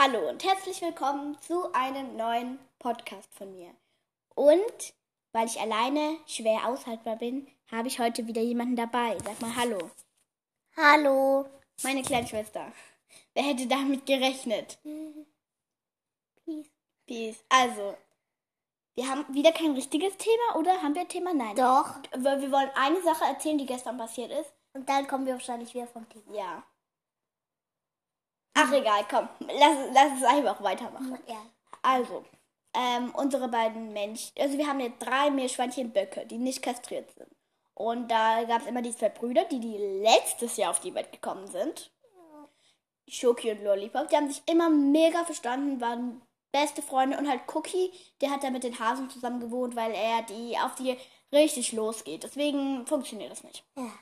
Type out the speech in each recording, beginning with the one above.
Hallo und herzlich willkommen zu einem neuen Podcast von mir. Und weil ich alleine schwer aushaltbar bin, habe ich heute wieder jemanden dabei. Sag mal Hallo. Hallo. Meine kleine Schwester. Wer hätte damit gerechnet? Peace. Peace. Also, wir haben wieder kein richtiges Thema, oder? Haben wir ein Thema? Nein. Doch. Wir wollen eine Sache erzählen, die gestern passiert ist. Und dann kommen wir wahrscheinlich wieder vom Thema. Ja. Ach, egal, komm. Lass, lass es einfach weitermachen. Ja. Also, ähm, unsere beiden Menschen, also wir haben jetzt drei Meerschweinchenböcke, die nicht kastriert sind. Und da gab es immer die zwei Brüder, die, die letztes Jahr auf die Welt gekommen sind. Shoki und Lollipop. Die haben sich immer mega verstanden, waren beste Freunde. Und halt Cookie, der hat da mit den Hasen zusammen gewohnt, weil er die auf die richtig losgeht. Deswegen funktioniert das nicht. Ja.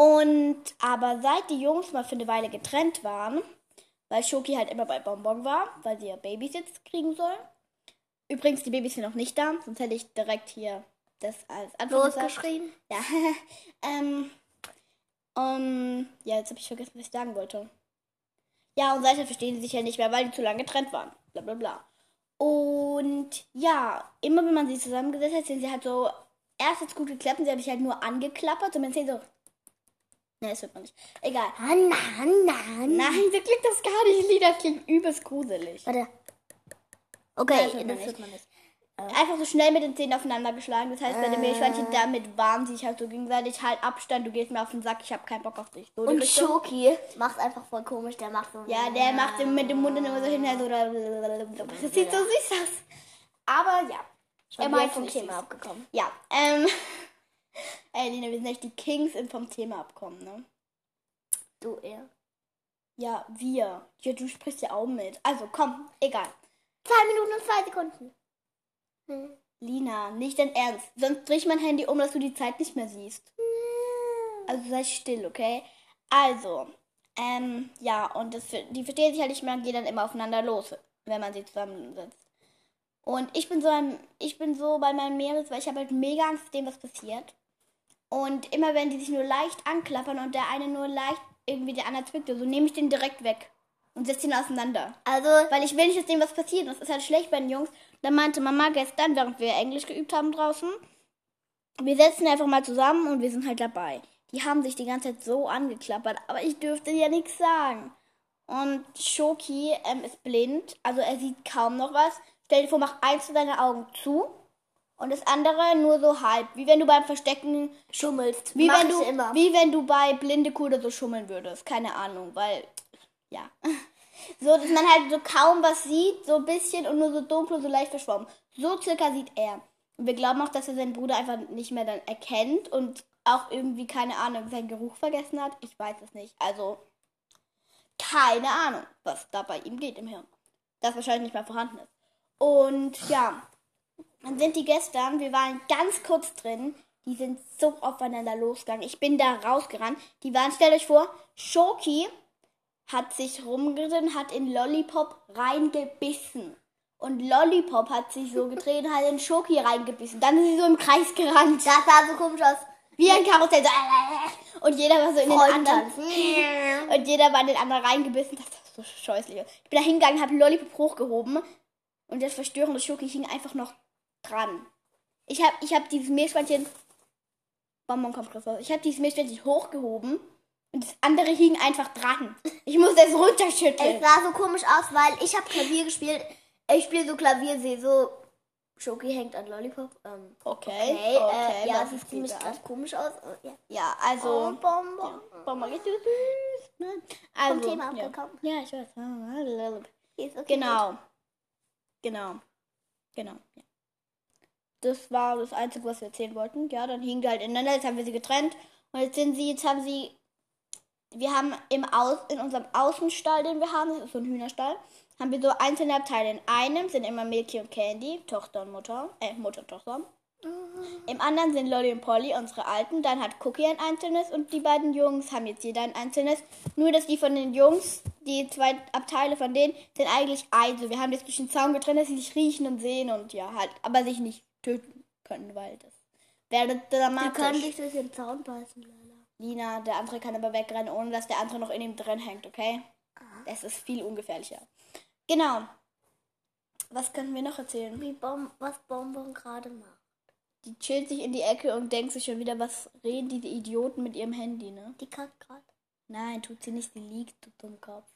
Und aber seit die Jungs mal für eine Weile getrennt waren, weil Shoki halt immer bei Bonbon war, weil sie ja Babys jetzt kriegen soll. Übrigens, die Babys sind noch nicht da, sonst hätte ich direkt hier das als Antwort. Losgeschrien. Ja. ähm, um, ja, jetzt habe ich vergessen, was ich sagen wollte. Ja, und seitdem verstehen sie sich ja nicht mehr, weil die zu lange getrennt waren. Bla bla bla. Und ja, immer wenn man sie zusammengesetzt hat, sind sie halt so, erst hat's gut geklappt und sie haben sich halt nur angeklappert und dann sie so. Ne, das wird man nicht. Egal. Hanna, Hanna, Hanna. Nein, so klingt das gar nicht, Lied. Das klingt übelst gruselig. Warte. Okay, das hört man das nicht. hört man nicht. Einfach so schnell mit den Zähnen aufeinander geschlagen. Das heißt, bei den Äh. Meerschweinchen damit waren sie sich halt so gegenseitig halt Abstand. Du gehst mir auf den Sack, ich habe keinen Bock auf dich. So Und. Schoki macht einfach voll komisch. Der macht so. Ja, der macht mit dem Mund immer so hin. So, das sieht so süß aus. Aber ja. Er mal meint vom Thema abgekommen. Ja, ähm. Ey, Lina, wir sind echt die Kings im vom Thema abkommen, ne? Du eher. Ja, wir. Ja, du sprichst ja auch mit. Also komm, egal. Zwei Minuten und zwei Sekunden. Hm. Lina, nicht dein Ernst. Sonst dreh ich mein Handy um, dass du die Zeit nicht mehr siehst. Also sei still, okay? Also, ähm, ja, und das, die verstehen sich halt nicht mehr und gehen dann immer aufeinander los, wenn man sie zusammensetzt. Und ich bin so ein, ich bin so bei meinen Meeres, weil ich habe halt mega Angst vor dem, was passiert. Und immer wenn die sich nur leicht anklappern und der eine nur leicht irgendwie der andere zwickt, so nehme ich den direkt weg und setze ihn auseinander. Also, Weil ich will nicht, dass dem was passiert. Das ist halt schlecht bei den Jungs. Dann meinte Mama gestern, während wir Englisch geübt haben draußen, wir setzen einfach mal zusammen und wir sind halt dabei. Die haben sich die ganze Zeit so angeklappert, aber ich dürfte ja nichts sagen. Und Shoki ähm, ist blind, also er sieht kaum noch was. Stell dir vor, mach eins von deinen Augen zu und das andere nur so halb. Wie wenn du beim Verstecken schummelst. wie Mach wenn du, immer. wie wenn du bei blinde Kuh oder so schummeln würdest. Keine Ahnung, weil, ja. So, dass man halt so kaum was sieht, so ein bisschen und nur so dunkel, so leicht verschwommen. So circa sieht er. Und wir glauben auch, dass er seinen Bruder einfach nicht mehr dann erkennt und auch irgendwie, keine Ahnung, seinen Geruch vergessen hat. Ich weiß es nicht. Also, keine Ahnung, was da bei ihm geht im Hirn. Das wahrscheinlich nicht mehr vorhanden ist. Und ja, dann sind die gestern, wir waren ganz kurz drin, die sind so aufeinander losgegangen. Ich bin da rausgerannt. Die waren, stellt euch vor, Shoki hat sich rumgeritten, hat in Lollipop reingebissen. Und Lollipop hat sich so gedreht und hat in Shoki reingebissen. Dann ist sie so im Kreis gerannt. Das sah so komisch aus. Wie ein Karussell. So, und jeder war so in den anderen. Und jeder war in den anderen reingebissen. Das war so scheußlich. Ich bin da hingegangen, habe Lollipop hochgehoben. Und das verstörende Schoki hing einfach noch dran. Ich habe ich hab dieses Meerschweinchen. Bonbon kommt. Ich habe dieses Meerschweinchen hochgehoben. Und das andere hing einfach dran. Ich musste es Es runterschütteln. sah so komisch aus, weil ich habe Klavier gespielt. Ich spiele so Klavier, sehe so. Schoki hängt an Lollipop. Ähm, Okay. okay, äh, ja, was es sieht ziemlich komisch aus. Äh, ja. Ja, also. Oh, Bonbon. Bonbon ist so süß. Ne? Also, Thema ja. abgekommen. Ja, ich weiß. Ist okay. Genau. Genau. Genau. Ja. Das war das Einzige, was wir erzählen wollten. Ja, dann hingen die halt ineinander, jetzt haben wir sie getrennt. Und jetzt sind sie, jetzt haben sie. Wir haben im Aus, in unserem Außenstall, den wir haben, das ist so ein Hühnerstall, haben wir so einzelne Abteile. In einem sind immer Milky und Candy, Tochter und Mutter, äh, Mutter und Tochter. Im anderen sind Lolly und Polly, unsere Alten. Dann hat Cookie ein einzelnes und die beiden Jungs haben jetzt jeder ein einzelnes. Nur, dass die von den Jungs, die zwei Abteile von denen, sind eigentlich eins. Wir haben jetzt durch den Zaun getrennt, dass sie sich riechen und sehen und ja, halt, aber sich nicht töten können, weil das wäre Die dramatisch. können dich durch den Zaun beißen, Lala. Lina, der andere kann aber wegrennen, ohne dass der andere noch in ihm drin hängt, okay? Es ist viel ungefährlicher. Genau. Was könnten wir noch erzählen? Wie Bom was Bonbon gerade macht. Die chillt sich in die Ecke und denkt sich schon wieder, was reden diese Idioten mit ihrem Handy, ne? Die kackt gerade. Nein, tut sie nicht. Sie liegt, du Dummkopf.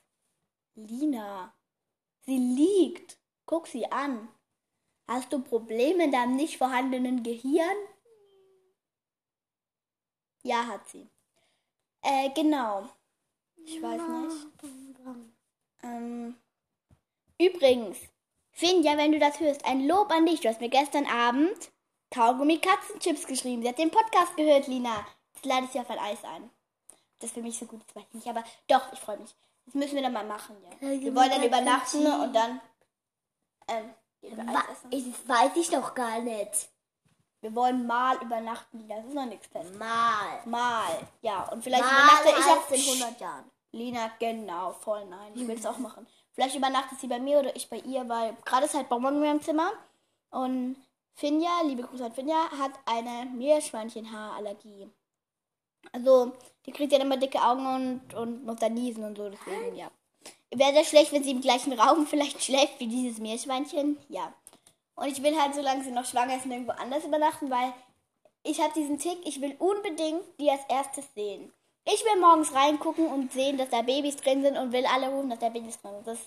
Lina. Sie liegt. Guck sie an. Hast du Probleme in deinem nicht vorhandenen Gehirn? Ja, hat sie. Äh, genau. Ich weiß nicht. Ähm, übrigens, Finja, wenn du das hörst, ein Lob an dich. Du hast mir gestern Abend Kaugummi Katzenchips geschrieben. Sie hat den Podcast gehört, Lina. Jetzt lade ich sie auf ein Eis ein. Das für mich so gut ist, weiß ich nicht. Aber doch, ich freue mich. Das müssen wir dann mal machen, ja. Wir wollen dann übernachten und dann ähm, ich, das weiß ich doch gar nicht. Wir wollen mal übernachten, Lina. Das ist noch nichts fest. Mal. Mal. Ja, und vielleicht Mal übernachte ich auch in 100 Jahren. Lina, genau, voll nein. Ich will es auch machen. Vielleicht übernachtet sie bei mir oder ich bei ihr, weil gerade ist halt Bonbon in meinem Zimmer. Und Finja, liebe Grüße an Finja, hat eine Meerschweinchenhaarallergie. Also, die kriegt ja immer dicke Augen und, und muss dann niesen und so, deswegen, ja. Wäre sehr schlecht, wenn sie im gleichen Raum vielleicht schläft wie dieses Meerschweinchen. Ja. Und ich will halt, solange sie noch schwanger ist, nirgendwo anders übernachten, weil ich habe diesen Tick, ich will unbedingt die als erstes sehen. Ich will morgens reingucken und sehen, dass da Babys drin sind und will alle rufen, dass da Babys drin sind. Das,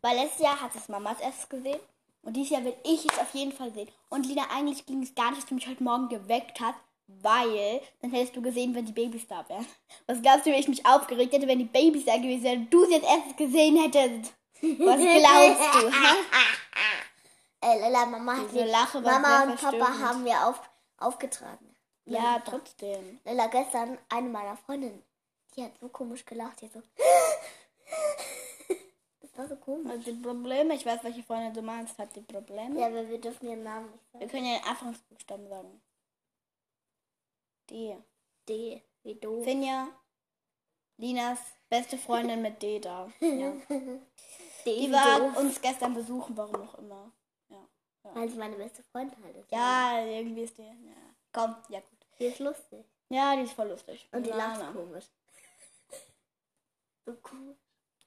weil letztes Jahr hat es Mama als erstes gesehen. Und dieses Jahr will ich es auf jeden Fall sehen. Und Lina, eigentlich ging es gar nicht, dass du mich heute Morgen geweckt hast, weil dann hättest du gesehen, wenn die Babys da wären. Was glaubst du, wie ich mich aufgeregt hätte, wenn die Babys da gewesen wären und du sie jetzt erst gesehen hättest? Was glaubst du? Ey, Lala, Mama hat die- Lache Mama und Papa haben mir auf, aufgetragen. Ja, trotzdem. Lala, gestern eine meiner Freundinnen, die hat so komisch gelacht. Die hat so. Das war so komisch. Also die Probleme, ich weiß, welche Freundin du meinst, hat die Probleme. Ja, aber wir dürfen ihren Namen nicht Wir sagen. können ja den Anfangsbuchstaben sagen. D. D, wie du. Finja, Linas beste Freundin mit D da. Ja. D, Die war du. uns gestern besuchen, warum auch immer. Weil sie meine beste Freundin halt ist. Ja, irgendwie ist die. Ja. Komm, ja gut. Die ist lustig. Ja, die ist voll lustig. Und die Na, lacht komisch. So cool.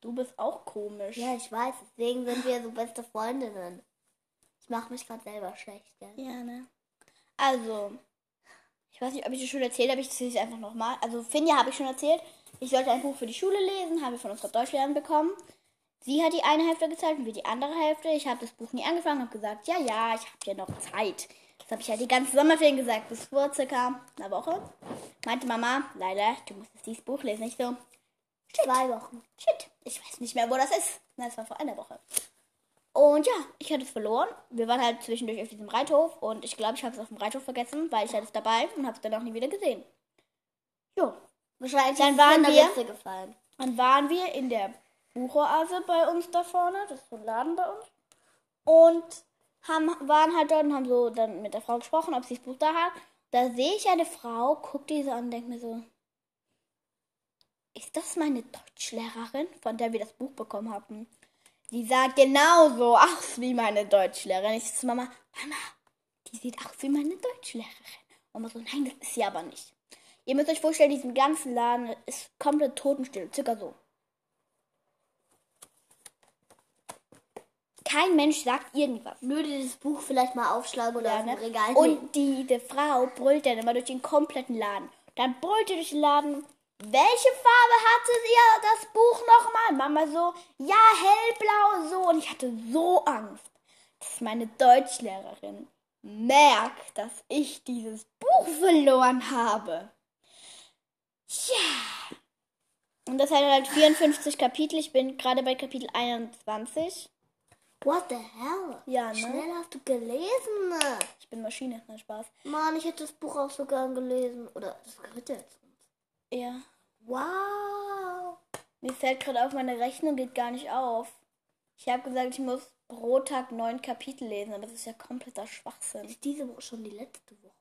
Du bist auch komisch. Ja, ich weiß. Deswegen sind wir so beste Freundinnen. Ich mache mich gerade selber schlecht, gell? Ja, ne? Also, ich weiß nicht, ob ich das schon erzählt habe, ich erzähle es einfach nochmal. Also, Finja habe ich schon erzählt. Ich sollte ein Buch für die Schule lesen, habe ich von unserer Deutschlehrerin bekommen. Sie hat die eine Hälfte gezeigt und wir die andere Hälfte. Ich habe das Buch nie angefangen und habe gesagt, ja, ja, ich habe ja noch Zeit. Das habe ich halt die ganze Sommerferien gesagt, bis vor circa einer Woche. Meinte Mama, leider, du musst jetzt dieses Buch lesen. Ich so, Zwei Wochen. Shit, ich weiß nicht mehr, wo das ist. Na, es war vor einer Woche. Und ja, ich hatte es verloren. Wir waren halt zwischendurch auf diesem Reithof und ich glaube, ich habe es auf dem Reithof vergessen, weil ich hatte es dabei und habe es dann auch nie wieder gesehen. Jo, Wahrscheinlich Dann waren wir- gefallen. dann waren wir in der Buchoase bei uns da vorne, das ist so ein Laden bei uns. Und haben, waren halt dort und haben so dann mit der Frau gesprochen, ob sie das Buch da hat. Da sehe ich eine Frau, guck die so an und denke mir so, ist das meine Deutschlehrerin, von der wir das Buch bekommen hatten? Die sah genauso aus wie meine Deutschlehrerin. Ich zu Mama, Mama, die sieht aus wie meine Deutschlehrerin. Mama so, nein, das ist sie aber nicht. Ihr müsst euch vorstellen, diesen ganzen Laden ist komplett totenstill, circa so. Kein Mensch sagt irgendwas. Würde das Buch vielleicht mal aufschlagen oder Ja, ne? Regal. Und die, die Frau brüllt dann immer durch den kompletten Laden. Dann brüllt ihr durch den Laden. Welche Farbe hatte ihr das Buch nochmal? Mama so, ja, hellblau, so. Und ich hatte so Angst, dass meine Deutschlehrerin merkt, dass ich dieses Buch verloren habe. Ja. Und das hat halt 54 Kapitel. Ich bin gerade bei Kapitel 21. What the hell? Ja, ne? Schnell hast du gelesen. Ich bin Maschine, nein, Spaß. Mann, ich hätte das Buch auch so gern gelesen. Oder das dritte jetzt. Ja. Wow. Mir fällt gerade auf, meine Rechnung geht gar nicht auf. Ich habe gesagt, ich muss pro Tag neun Kapitel lesen, aber das ist ja kompletter Schwachsinn. Ist diese Woche schon die letzte Woche?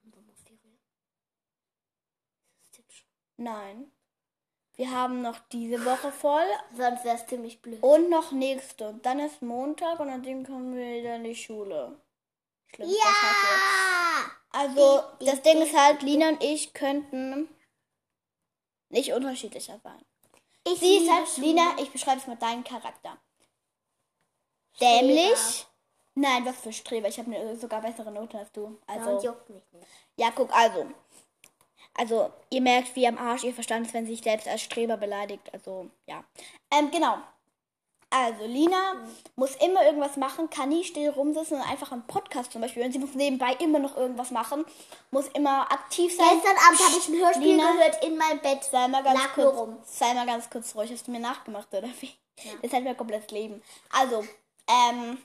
von Sommerferien? Ist es jetzt schon? Nein. Wir haben noch diese Woche voll Sonst wäre es ziemlich blöd. und noch nächste. Und dann ist Montag und dann kommen wir wieder in die Schule. Kacke. Ja! Also, Die- das die- Ding ist halt, Lina und ich könnten nicht unterschiedlicher sein. Ich Sie ist halt. Lina, ich beschreibe es mal deinen Charakter. Dämlich. Nein, was für Streber. Ich habe eine sogar bessere Note als du. Also, juckt mich nicht. ja, guck, also. Also, ihr merkt, wie am Arsch ihr Verstand ist, wenn sie sich selbst als Streber beleidigt. Also, ja. Ähm, genau. Also, Lina muss immer irgendwas machen, kann nie still rumsitzen und einfach einen Podcast zum Beispiel. Und sie muss nebenbei immer noch irgendwas machen, muss immer aktiv sein. Gestern Abend habe ich ein Hörspiel Lina, gehört in meinem Bett. Sei mal ganz kurz, rum. sei mal ganz kurz ruhig. Hast du mir nachgemacht, oder wie? Das hat mir komplettes Leben. Also, ähm,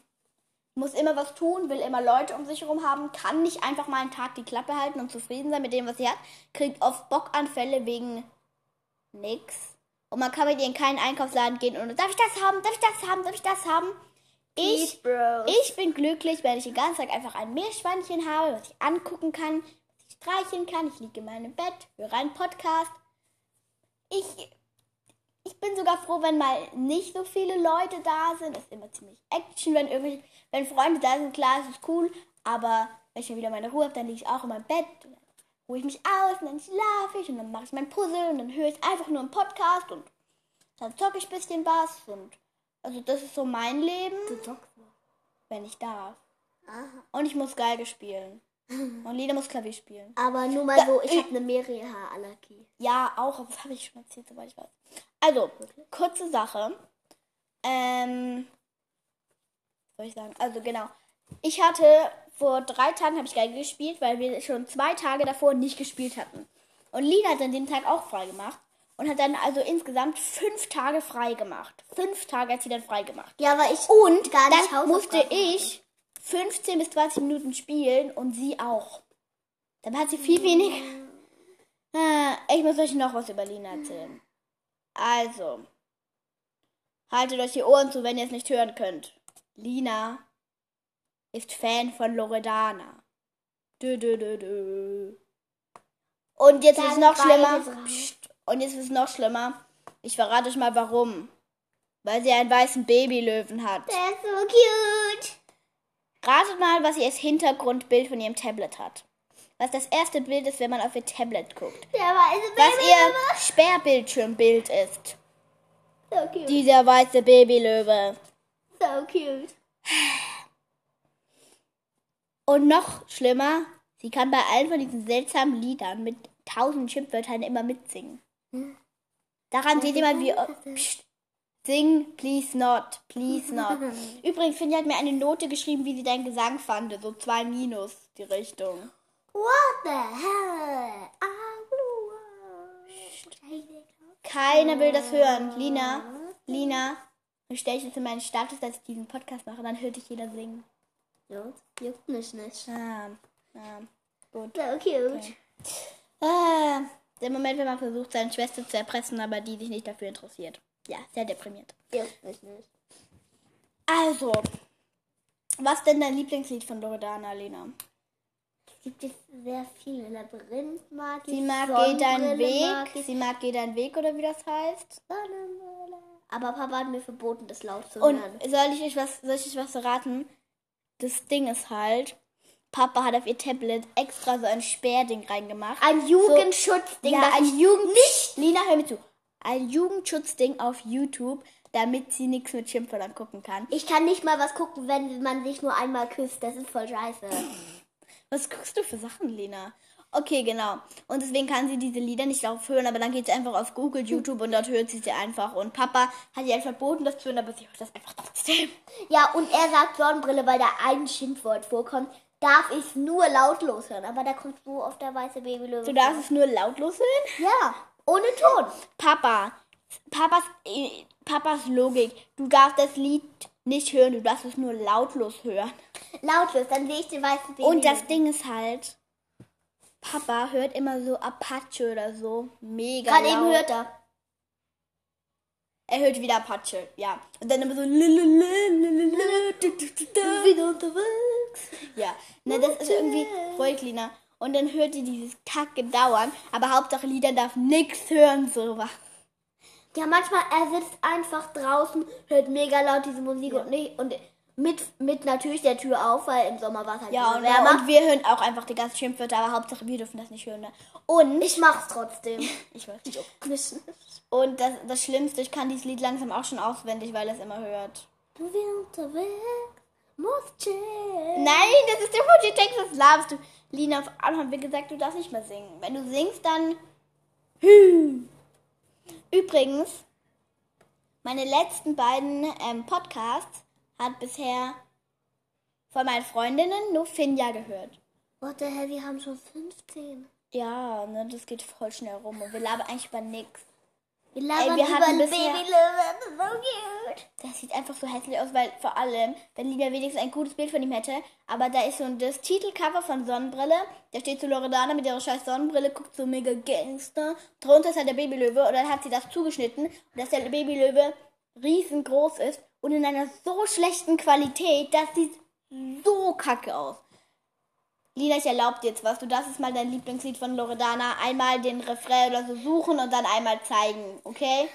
muss immer was tun, will immer Leute um sich herum haben, kann nicht einfach mal einen Tag die Klappe halten und zufrieden sein mit dem, was sie hat, kriegt oft Bockanfälle wegen nix. Und man kann mit ihr in keinen Einkaufsladen gehen und darf ich das haben, darf ich das haben, darf ich das haben? Ich, ich bin glücklich, wenn ich den ganzen Tag einfach ein Meerschweinchen habe, was ich angucken kann, was ich streicheln kann. Ich liege in meinem Bett, höre einen Podcast. Ich, ich bin sogar froh, wenn mal nicht so viele Leute da sind. Es ist immer ziemlich Action, wenn irgendwelche, wenn Freunde da sind, klar, es ist cool. Aber wenn ich dann wieder meine Ruhe habe, dann liege ich auch in meinem Bett. Und ruhe ich mich aus und dann schlafe ich und dann mache ich mein Puzzle und dann höre ich einfach nur einen Podcast und dann zocke ich ein bisschen was. Und also das ist so mein Leben Du zockst noch. wenn ich darf. Aha. Und ich muss Geige spielen. Und Lina muss Klavier spielen. Aber nur mal Da- so, ich ich- habe eine Meerreha-Allergie. Ja, auch, aber das habe ich schon erzählt, soweit ich weiß. Also, kurze Sache. Ähm, was soll ich sagen? Also, genau. Ich hatte, vor drei Tagen habe ich Geige gespielt, weil wir schon zwei Tage davor nicht gespielt hatten. Und Lina hat an dem Tag auch frei gemacht. Und hat dann also insgesamt fünf Tage frei gemacht. Fünf Tage hat sie dann frei gemacht. Ja, aber ich Und gar nicht dann musste ich 15 bis 20 Minuten spielen und sie auch. Dann hat sie viel weniger. Ah, ich muss euch noch was über Lina erzählen. Also, haltet euch die Ohren zu, wenn ihr es nicht hören könnt. Lina ist Fan von Loredana. Dö, dö, dö, dö. Und jetzt ist es noch schlimmer. Psst. Und jetzt ist es noch schlimmer. Ich verrate euch mal warum. Weil sie einen weißen Babylöwen hat. Der ist so cute. Ratet mal, was sie als Hintergrundbild von ihrem Tablet hat. Was das erste Bild ist, wenn man auf ihr Tablet guckt. Der weiße Was Baby. ihr Sperrbildschirmbild ist. So cute. Dieser weiße Babylöwe. So cute. Und noch schlimmer, sie kann bei allen von diesen seltsamen Liedern mit tausend Schimpfwörtern immer mitsingen. Daran seht ihr mal, wie... Psst, sing, please not, please not. Übrigens, Finja hat mir eine Note geschrieben, wie sie deinen Gesang fand. So zwei Minus die Richtung. What the hell? Keiner will das hören. Lina, Lina, dann stelle ich das in meinen Status, dass ich diesen Podcast mache. Dann hört dich jeder singen. Ja, juckt mich nicht. Ah, ah, gut. So cute. Ah, der Moment, wenn man versucht, seine Schwester zu erpressen, aber die sich nicht dafür interessiert. Ja, sehr deprimiert. Juckt mich nicht. Also, was denn dein Lieblingslied von Loredana, Lena? Es gibt jetzt sehr viele. Labyrinth mag ich. Sie mag deinen Sonnenbrille mag Weg. ich, Sie mag Geh deinen Weg oder wie das heißt. Sonnenbrille. Aber Papa hat mir verboten, das laut zu Und hören. soll ich euch was, soll ich euch was raten? Das Ding ist halt, Papa hat auf ihr Tablet extra so ein Sperrding reingemacht. Ein Jugendschutzding, ja, das ein Jugend nicht. Lina, hör mir zu. Ein Jugendschutzding auf YouTube, damit sie nichts mit Schimpfwörtern gucken kann. Ich kann nicht mal was gucken, wenn man sich nur einmal küsst. Das ist voll scheiße. Was guckst du für Sachen, Lena? Okay, genau. Und deswegen kann sie diese Lieder nicht darauf hören, aber dann geht sie einfach auf Google, YouTube und dort hört sie sie einfach. Und Papa hat ihr halt verboten, das zu hören, aber sie hört das einfach trotzdem. Ja, und er sagt Sonnenbrille, weil da ein Schimpfwort vorkommt. Darf ich nur lautlos hören. Aber da kommt so auf der weiße Babylöwe. Du darfst es nur lautlos hören? Ja, ohne Ton. Papa, Papas, äh, Papas Logik. Du darfst das Lied nicht hören, du darfst es nur lautlos hören. Lautlos, dann sehe ich den weißen Baby. Und das Ding ist halt, Papa hört immer so Apache oder so. Mega Gerade eben hört er. Er hört wieder Apache, ja. Und dann immer so. Wieder unterwegs. Ja, ne, das ist irgendwie Lina. Und dann hört ihr dieses Kacke dauern, aber Hauptsache Lieder darf nix hören, sowas. Ja, manchmal, er sitzt einfach draußen, hört mega laut diese Musik und, nicht, und Mit, mit natürlich der Tür auf, weil im Sommer war es halt Ja, und, wärmer. und wir hören auch einfach die ganzen Schimpfwörter, aber Hauptsache wir dürfen das nicht hören. Ne? Und ich mach's trotzdem. ich weiß nicht. Und das, das Schlimmste, ich kann dieses Lied langsam auch schon auswendig, weil es immer hört. Du bist unterwegs, musst chillen. Nein, das ist der falsche Text, das labst du. Lina, auf einmal haben wir gesagt, du darfst nicht mehr singen. Wenn du singst, dann. Hü. Übrigens, meine letzten beiden ähm, Podcasts hat bisher von meinen Freundinnen nur Finja gehört. What the hell, wir haben schon 15. Ja, ne, das geht voll schnell rum und wir labern eigentlich über nix. Wir labern wir über bisher- Babylöwe, das ist so cute. Das sieht einfach so hässlich aus, weil vor allem, wenn Lina wenigstens ein gutes Bild von ihm hätte, aber da ist so das Titelcover von Sonnenbrille, da steht so Loredana mit ihrer scheiß Sonnenbrille, guckt so mega Gangster. Drunter ist halt der Babylöwe und dann hat sie das zugeschnitten und dass der Babylöwe riesengroß ist und in einer so schlechten Qualität, das sieht so kacke aus. Lina, ich erlaube dir jetzt was. Du darfst jetzt mal dein Lieblingslied von Loredana einmal den Refrain oder so suchen und dann einmal zeigen, okay?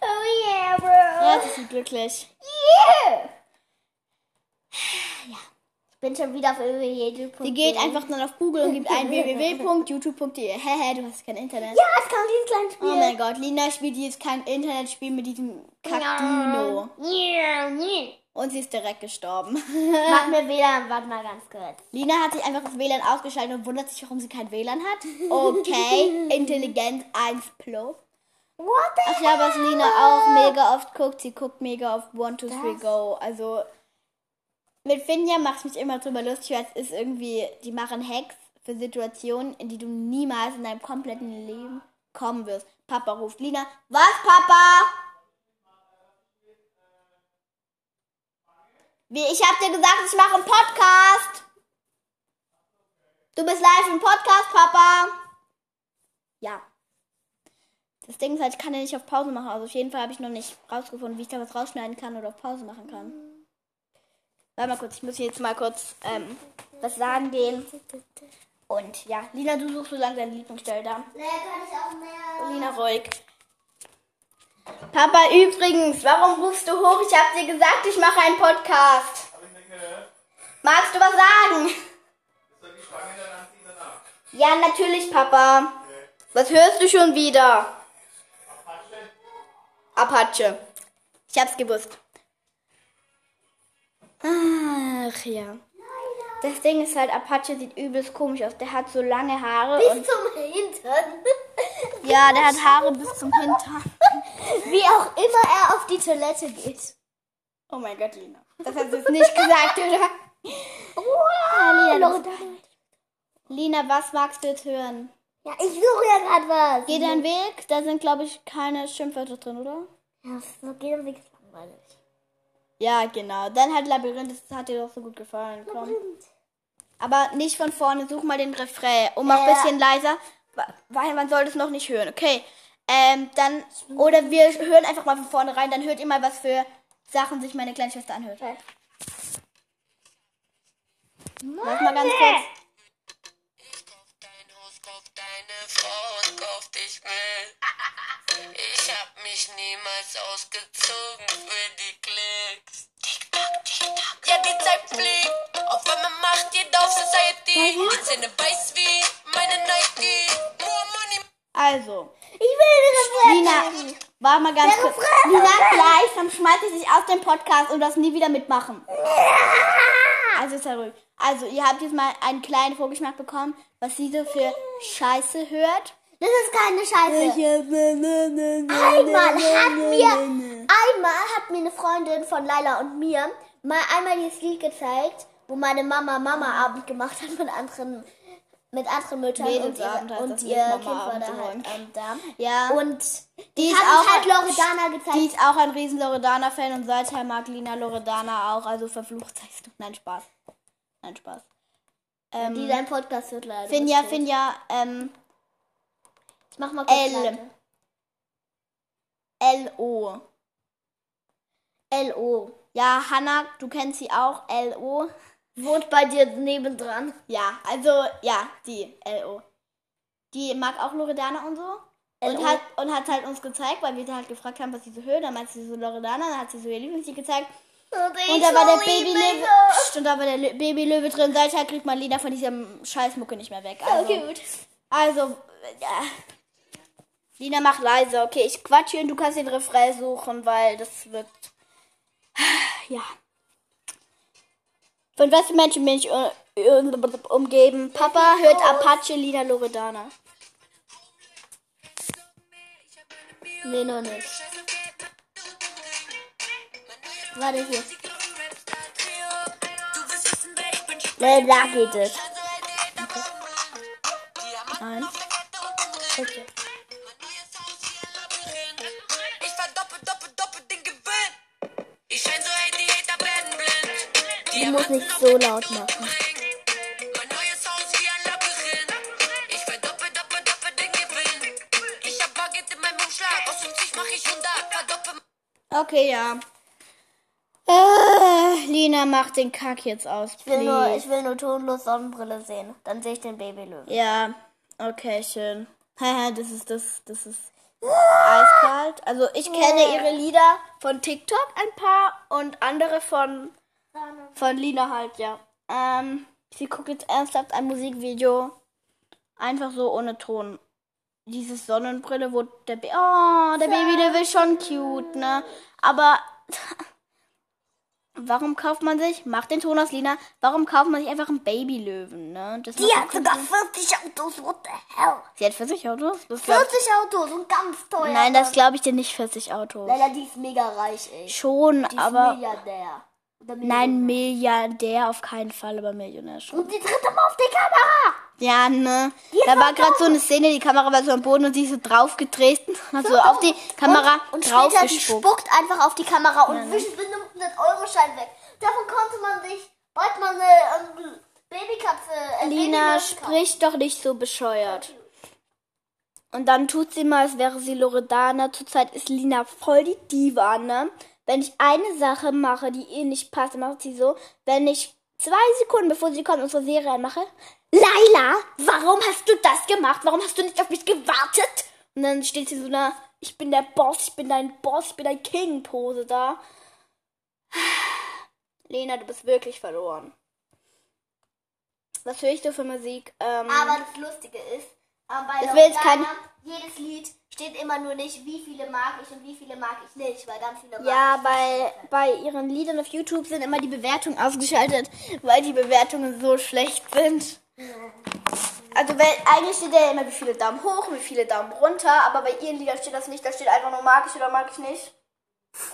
Oh yeah, bro. Ja, sie ist glücklich. Yeah. Ich bin schon wieder auf YouTube. Sie geht einfach dann auf Google und gibt ein www.youtube.de. Hehe, du hast kein Internet. Ja, ich kann dieses kleine Spiel. Oh mein Gott, Lina spielt jetzt kein Internetspiel mit diesem Kackdino. Und sie ist direkt gestorben. Mach mir WLAN, warte mal ganz kurz. Lina hat sich einfach das WLAN ausgeschaltet und wundert sich, warum sie kein WLAN hat. Okay, Intelligenz 1 Plus. What the Ach ja, was Lina auch mega oft guckt, sie guckt mega oft One, Two, Three, Go. Also mit Finja macht mich immer drüber lustig, weil es ist irgendwie, die machen Hacks für Situationen, in die du niemals in deinem kompletten Leben kommen wirst. Papa ruft Lina, was Papa? Wie, ich hab dir gesagt, ich mache einen Podcast. Du bist live im Podcast, Papa. Ja. Das Ding ist halt, ich kann ja nicht auf Pause machen. Also auf jeden Fall habe ich noch nicht rausgefunden, wie ich da was rausschneiden kann oder auf Pause machen kann. Warte mal kurz, ich muss jetzt mal kurz ähm, was sagen gehen. Und ja, Lina, du suchst so lange deine Lieblingsstelle da. Nee, kann ich auch mehr. Lina, ruhig. Papa, übrigens, warum rufst du hoch? Ich habe dir gesagt, ich mache einen Podcast. Hab ich nicht gehört? Magst du was sagen? Doch die Spange dann an dieser Nacht? Ja, natürlich, Papa. Was hörst du schon wieder? Apache. Ich hab's gewusst. Ach ja. Das Ding ist halt, Apache sieht übelst komisch aus. Der hat so lange Haare Bis und zum Hintern. ja, der hat Haare bis zum Hintern. Wie auch immer er auf die Toilette geht. Oh mein Gott, Lina. Das hast du jetzt nicht gesagt, oder? Wow, Lina. Lina, was magst du jetzt hören? Ja, ich suche ja gerade was. Geh deinen Weg. Da sind, glaube ich, keine Schimpfwörter drin, oder? Ja, so geht am Weg langweilig. Ja, genau. Dann halt Labyrinth. Das hat dir doch so gut gefallen. Komm. Aber nicht von vorne, such mal den Refrain und mach ein Ja. bisschen leiser, weil man soll das noch nicht hören, okay? Ähm, dann, oder wir hören einfach mal von vorne rein, dann hört ihr mal, was für Sachen sich meine kleine Schwester anhört. Lass mal ganz kurz. Ich kauf dein Haus, deine Frau und kauf dich mit. Ich hab mich niemals ausgezogen für die Klicks. Tick-Tack, Tick-Tack. Ja, die Zeit fliegt. Auf einmal macht jeder auf Society. Die Zähne weiß wie meine Nike. Money. Also, Ich will Refrain. Lina, war mal ganz kurz. Lina, gleich, dann schmeiß ich dich aus dem Podcast und das nie wieder mitmachen. Also, ruhig. Also, ihr habt jetzt mal einen kleinen Vorgeschmack bekommen, was sie so für Scheiße hört. Das ist keine Scheiße. Einmal hat mir, einmal hat mir eine Freundin von Laila und mir mal einmal dieses Lied gezeigt, wo meine Mama Mama-Abend gemacht hat mit anderen, mit anderen Müttern und, Mädelsabend ihr, heißt und ihr Kind war da halt ähm, da. Ja. Und Die die ist auch- halt Loredana gezeigt. Die ist auch ein riesen Loredana-Fan und seither mag Lina Loredana auch. Also verflucht seist du. Nein, Spaß. Nein, Spaß. Ähm, die dein Podcast hört leider. Finja. Finja, ähm, Ich mach mal kurz L. L-O. L.O. Ja, Hannah, du kennst sie auch, L-O. Wohnt bei dir nebendran. Ja, also, ja, die, L-O. Die mag auch Loredana und so. Und hat, und hat halt uns gezeigt, weil wir sie halt gefragt haben, was sie so hört. Dann meinte sie so Loredana, dann hat sie so ihr Lieblingslied gezeigt. Und da war der Babylöwe. Psst, Und da war der Lö- Babylöwe drin. Seither kriegt man Lina von diesem Scheißmucke nicht mehr weg. Also, Okay, gut. also ja. Lina, mach leise. Okay, ich quatsche und du kannst den Refrain suchen, weil das wird. Ja. Von was für Menschen bin ich äh, umgeben? Papa hört Apache, Lina Loredana. Nee, noch nicht. Warte hier. Nee, da geht es. Nein. Okay. 100. Verdoppel Okay, ja. Äh, Lina macht den Kack jetzt aus. Ich will, nur, ich will nur tonlos Sonnenbrille sehen. Dann sehe ich den Babylöwen. Ja, okay, schön. Haha, das ist das, das ist eiskalt. Also ich kenne ihre Lieder von TikTok ein paar und andere von von Lina halt, ja. Ähm, sie guckt jetzt ernsthaft ein Musikvideo, einfach so ohne Ton. Dieses Sonnenbrille, wo der Ba- oh, der Babylöwe ist schon cute, ne? Aber warum kauft man sich? Macht den Ton aus Lina. Warum kauft man sich einfach einen Babylöwen, ne? Das Die hat sogar 40 Autos. What the hell? Sie hat 40 Autos? Das glaub, 40 Autos und ganz teuer. nein, das glaube ich dir nicht 40 Autos. Leila, die ist mega reich, ey. Schon, Die aber Milliardär. Nein, Milliardär auf keinen Fall, aber Millionär schon. Und die tritt immer auf die Kamera. Ja, ne. Die Da war gerade so eine Szene, die Kamera war so am Boden und sie ist so draufgetreten, hat so auf die Kamera und, und später, die draufgespuckt. spuckt einfach auf die Kamera und wischt mit einem 100-Euro-Schein weg. Davon konnte man sich bald mal eine ähm, Babykatze... Äh, Lina, Babylöwen kaufen. sprich doch nicht so bescheuert. Und dann tut sie mal, als wäre sie Loredana. Zurzeit ist Lina voll die Diva, ne? Wenn ich eine Sache mache, die ihr nicht passt, dann macht sie so, wenn ich zwei Sekunden bevor sie kommt, unsere Serie anmache, Laila, warum hast du das gemacht? Warum hast du nicht auf mich gewartet? Und dann steht sie so da, ich bin der Boss, ich bin dein Boss, ich bin dein King-Pose da. Lena, du bist wirklich verloren. Was höre ich da für Musik? Ähm, Aber das Lustige ist, ähm, bei Das will jetzt Loredana, kein- jedes Lied steht immer nur nicht, wie viele mag ich und wie viele mag ich nicht, weil ganz viele mag ja, bei, bei ihren Liedern auf YouTube sind immer die Bewertungen ausgeschaltet, weil die Bewertungen so schlecht sind. Also weil, eigentlich steht ja immer, wie viele Daumen hoch, wie viele Daumen runter, aber bei ihren Liedern steht das nicht, da steht einfach nur mag ich oder mag ich nicht.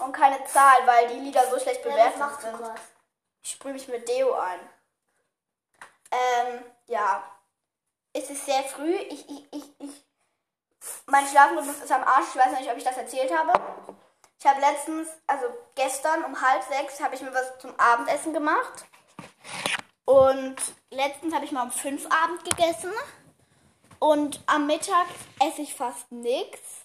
Und keine Zahl, weil die Lieder so schlecht Ja, bewertet so sind. Ich sprühe mich mit Deo ein. Ähm, ja. Es ist sehr früh. Ich, ich, ich, ich. Mein Schlafrhythmus ist am Arsch. Ich weiß nicht, ob ich das erzählt habe. Ich habe letztens, also gestern um halb sechs, habe ich mir was zum Abendessen gemacht. Und letztens habe ich mal um fünf Abend gegessen. Und am Mittag esse ich fast nichts.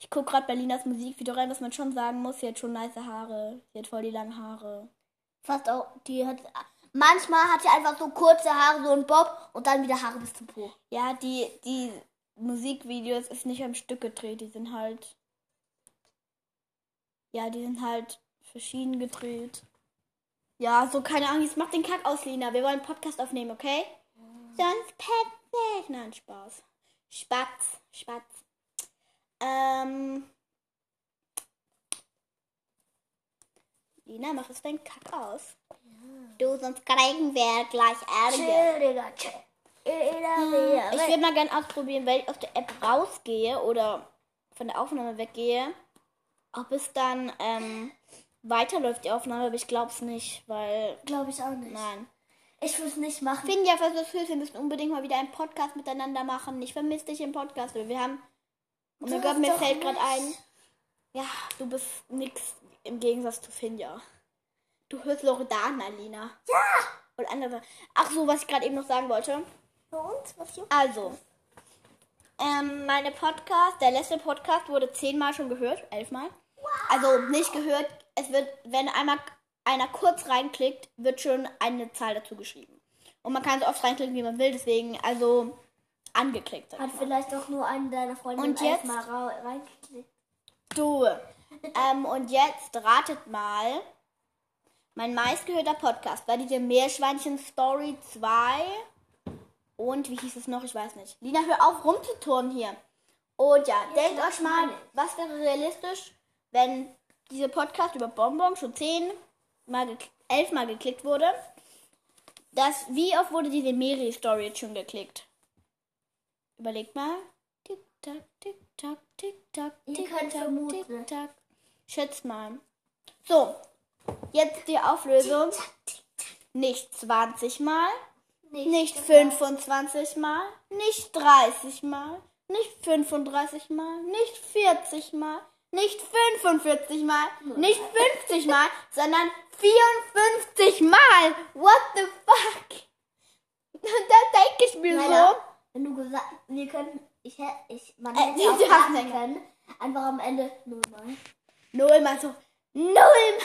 Ich gucke gerade Berlinas Musikvideo rein, was man schon sagen muss. Sie hat schon nice Haare. Sie hat voll die langen Haare. Fast auch, die hat, manchmal hat sie einfach so kurze Haare, so ein Bob und dann wieder Haare bis zum Po. Ja, die, die Musikvideos ist nicht am Stück gedreht, die sind halt. Ja, die sind halt verschieden gedreht. Ja, so keine jetzt mach den Kack aus, Lina. Wir wollen einen Podcast aufnehmen, okay? Sonst petze ich. Nein, Spaß. Spatz, Spatz. Ähm. Lina, mach jetzt deinen Kack aus. Du, sonst kriegen wir gleich Ärger. Chill, Digga, chill. Ich würde mal gerne ausprobieren, wenn ich aus der App rausgehe oder von der Aufnahme weggehe, ob es dann ähm, weiterläuft, die Aufnahme, aber ich glaube es nicht, weil. Glaube ich auch nicht. Nein. Ich würde es nicht machen. Finja, falls du das hörst, wir müssen unbedingt mal wieder einen Podcast miteinander machen. Ich vermisse dich im Podcast, weil wir haben. Oh mein Gott, mir fällt gerade ein. Ja, du bist nix im Gegensatz zu Finja. Du hörst Loredana, Lina. Ja! Und andere. Ach so, was ich gerade eben noch sagen wollte. Und? Was hier? Also, ähm, meine Podcast, der letzte Podcast wurde zehnmal schon gehört, elfmal. Also nicht gehört, es wird, wenn einmal einer kurz reinklickt, wird schon eine Zahl dazu geschrieben. Und man kann so oft reinklicken, wie man will, deswegen, also angeklickt. Hat vielleicht auch nur eine deiner Freundinnen Und jetzt? mal reingeklickt. Du. ähm, und jetzt ratet mal, Mein meistgehörter Podcast war diese Meerschweinchen Story 2. Und wie hieß es noch? Ich weiß nicht. Lina, hör auf rumzuturnen hier. Und ja, denkt euch mal, was wäre realistisch, wenn dieser Podcast über Bonbon schon zehn mal, gek- elf Mal geklickt wurde. Das, wie oft wurde diese Meri-Story jetzt schon geklickt? Überlegt mal. Tick, tack, tick, tack, tick, tack, tick, tack, vermuten. tick, tack. Schätzt mal. So, jetzt die Auflösung. Nicht 20 Mal, nicht 25 Mal, nicht 30 Mal, nicht 35 Mal, nicht 40 Mal, nicht 45 Mal, nicht 50 Mal, sondern 54 Mal. What the fuck? Da denke ich mir Leila, so. wenn du gesagt, wir können, ich hätte, ich, man Äh, hätte auch sagen nicht. können, einfach am Ende null mal. Null mal so. Null mal.